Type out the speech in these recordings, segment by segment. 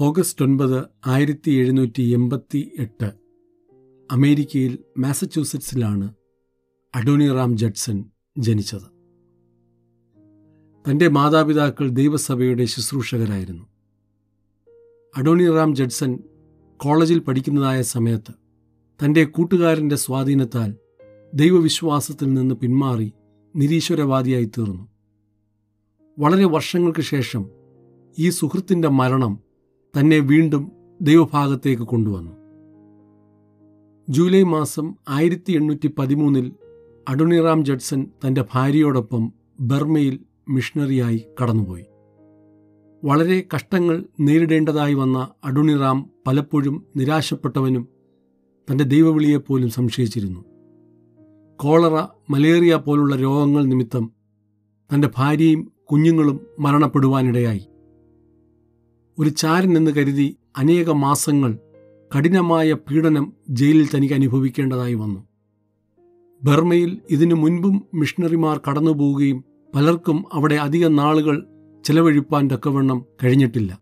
August ഒൻപത് ആയിരത്തി എഴുന്നൂറ്റി എൺപത്തി എട്ട് അമേരിക്കയിൽ മാസച്യൂസറ്റ്സിലാണ് അഡോണിറാം ജഡ്സൺ ജനിച്ചത്. തന്റെ മാതാപിതാക്കൾ ദൈവസഭയുടെ ശുശ്രൂഷകരായിരുന്നു. അഡോണിറാം ജഡ്സൺ കോളേജിൽ പഠിക്കുന്നതായ സമയത്ത് തന്റെ കൂട്ടുകാരന്റെ സ്വാധീനത്താൽ ദൈവവിശ്വാസത്തിൽ നിന്ന് പിന്മാറി നിരീശ്വരവാദിയായി തീർന്നു വളരെ വർഷങ്ങൾക്ക് ശേഷം ഈ സുഹൃത്തിന്റെ മരണം തന്നെ വീണ്ടും ദൈവഭാഗത്തേക്ക് കൊണ്ടുവന്നു. ജൂലൈ മാസം ആയിരത്തി എണ്ണൂറ്റി പതിമൂന്നിൽ അഡുണിറാം ജഡ്സൺ തന്റെ ഭാര്യയോടൊപ്പം ബർമയിൽ മിഷണറിയായി കടന്നുപോയി. വളരെ കഷ്ടങ്ങൾ നേരിടേണ്ടതായി വന്ന അഡുണിറാം പലപ്പോഴും നിരാശപ്പെട്ടവനും തന്റെ ദൈവവിളിയെപ്പോലും സംശയിച്ചിരുന്നു. കോളറ മലേറിയ പോലുള്ള രോഗങ്ങൾ നിമിത്തം തന്റെ ഭാര്യയും കുഞ്ഞുങ്ങളും മരണപ്പെടുവാനിടയായി. ഒരു ചാരൻ എന്ന് കരുതി അനേക മാസങ്ങൾ കഠിനമായ പീഡനം ജയിലിൽ തനിക്ക് അനുഭവിക്കേണ്ടതായി വന്നു. ബർമയിൽ ഇതിനു മുൻപും മിഷണറിമാർ കടന്നുപോവുകയും പലർക്കും അവിടെ അധിക നാളുകൾ ചെലവഴിപ്പാൻ തക്കവണ്ണം കഴിഞ്ഞിട്ടില്ല.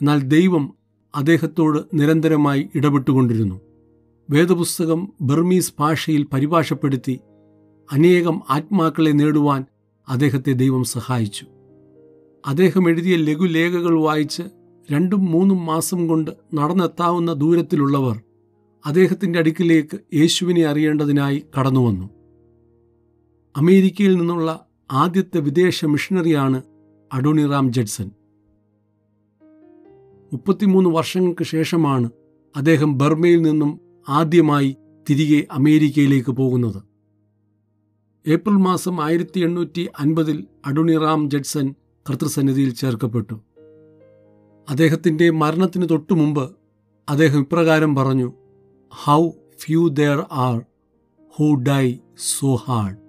എന്നാൽ ദൈവം അദ്ദേഹത്തോട് നിരന്തരമായി ഇടപെട്ടുകൊണ്ടിരുന്നു. വേദപുസ്തകം ബർമീസ് ഭാഷയിൽ പരിഭാഷപ്പെടുത്തി അനേകം ആത്മാക്കളെ നേടുവാൻ അദ്ദേഹത്തെ ദൈവം സഹായിച്ചു. അദ്ദേഹം എഴുതിയ ലഘുലേഖകൾ വായിച്ച് രണ്ടും മൂന്നും മാസം കൊണ്ട് നടന്നെത്താവുന്ന ദൂരത്തിലുള്ളവർ അദ്ദേഹത്തിന്റെ അടുക്കിലേക്ക് യേശുവിനെ അറിയേണ്ടതിനായി കടന്നുവന്നു. അമേരിക്കയിൽ നിന്നുള്ള ആദ്യത്തെ വിദേശ മിഷണറിയാണ് അഡോണിറാം ജഡ്സൺ. മുപ്പത്തിമൂന്ന് വർഷങ്ങൾക്ക് ശേഷമാണ് അദ്ദേഹം ബർമയിൽ നിന്നും ആദ്യമായി തിരികെ അമേരിക്കയിലേക്ക് പോകുന്നത്. ഏപ്രിൽ മാസം ആയിരത്തി എണ്ണൂറ്റി അൻപതിൽ അഡുണിറാം ജഡ്സൺ കർത്തൃസന്നിധിയിൽ ചേർക്കപ്പെട്ടു. അദ്ദേഹത്തിന്റെ മരണത്തിന് തൊട്ടു മുമ്പ് അദ്ദേഹം ഇപ്രകാരം പറഞ്ഞു how few there are who die so hard